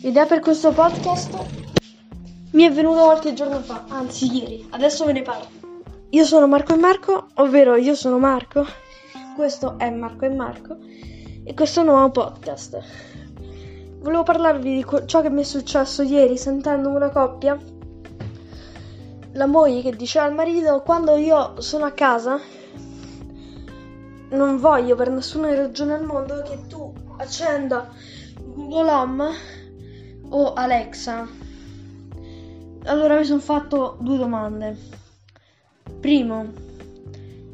L'idea per questo podcast mi è venuta qualche giorno fa, anzi ieri, adesso ve ne parlo. Io sono Marco e Marco, ovvero io sono Marco, questo è Marco e Marco e questo è un nuovo podcast. Volevo parlarvi di ciò che mi è successo ieri sentendo una coppia, la moglie che diceva al marito quando io sono a casa non voglio per nessuna ragione al mondo che tu accenda Google Home o Alexa. Allora mi sono fatto due domande. Primo,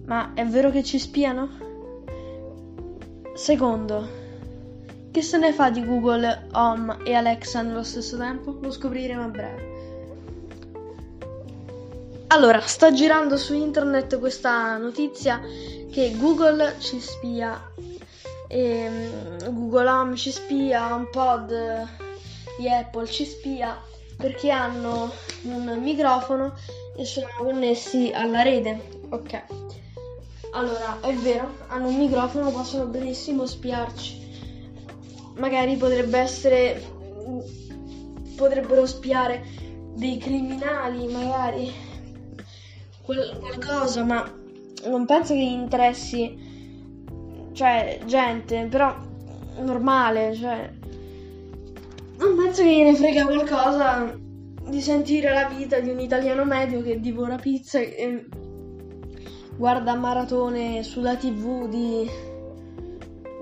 ma è vero che ci spiano? Secondo, che se ne fa di Google Home e Alexa nello stesso tempo? Lo scopriremo a breve. Allora, sta girando su internet questa notizia che Google ci spia, e mm, Google Home ci spia, HomePod di Apple ci spia perché hanno un microfono e sono connessi alla rete. Ok. Allora, è vero, hanno un microfono, possono benissimo spiarci. Magari potrebbe essere potrebbero spiare dei criminali, magari qualcosa, ma non penso che interessi cioè gente, però normale, cioè non penso che gliene frega qualcosa di sentire la vita di un italiano medio che divora pizza e guarda maratone sulla tv di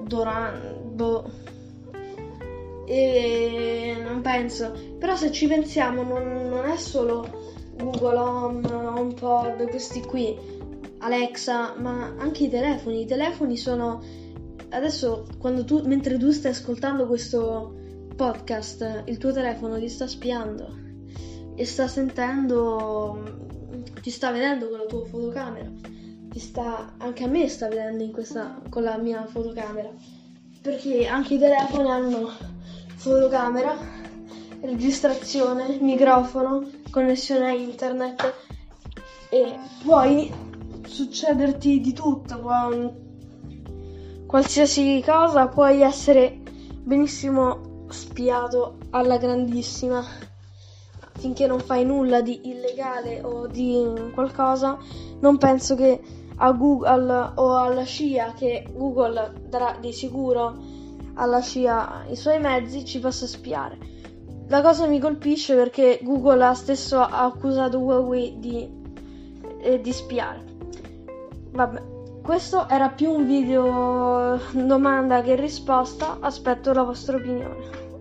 Doran boh. e non penso però se ci pensiamo non, non è solo Google Home, HomePod, questi qui, Alexa, ma anche i telefoni. I telefoni sono adesso quando tu mentre tu stai ascoltando questo podcast, il tuo telefono ti sta spiando e sta sentendo ti sta vedendo con la tua fotocamera. Ti sta anche a me sta vedendo questa con la mia fotocamera. Perché anche i telefoni hanno fotocamera, registrazione, microfono, connessione a internet e puoi succederti di tutto, qualsiasi cosa puoi essere benissimo spiato alla grandissima. Finché non fai nulla di illegale o di qualcosa non penso che a Google o alla CIA che Google darà di sicuro alla CIA i suoi mezzi ci possa spiare. La cosa mi colpisce perché Google ha stesso accusato Huawei di, eh, di spiare. Vabbè, questo era più un video domanda che risposta, aspetto la vostra opinione.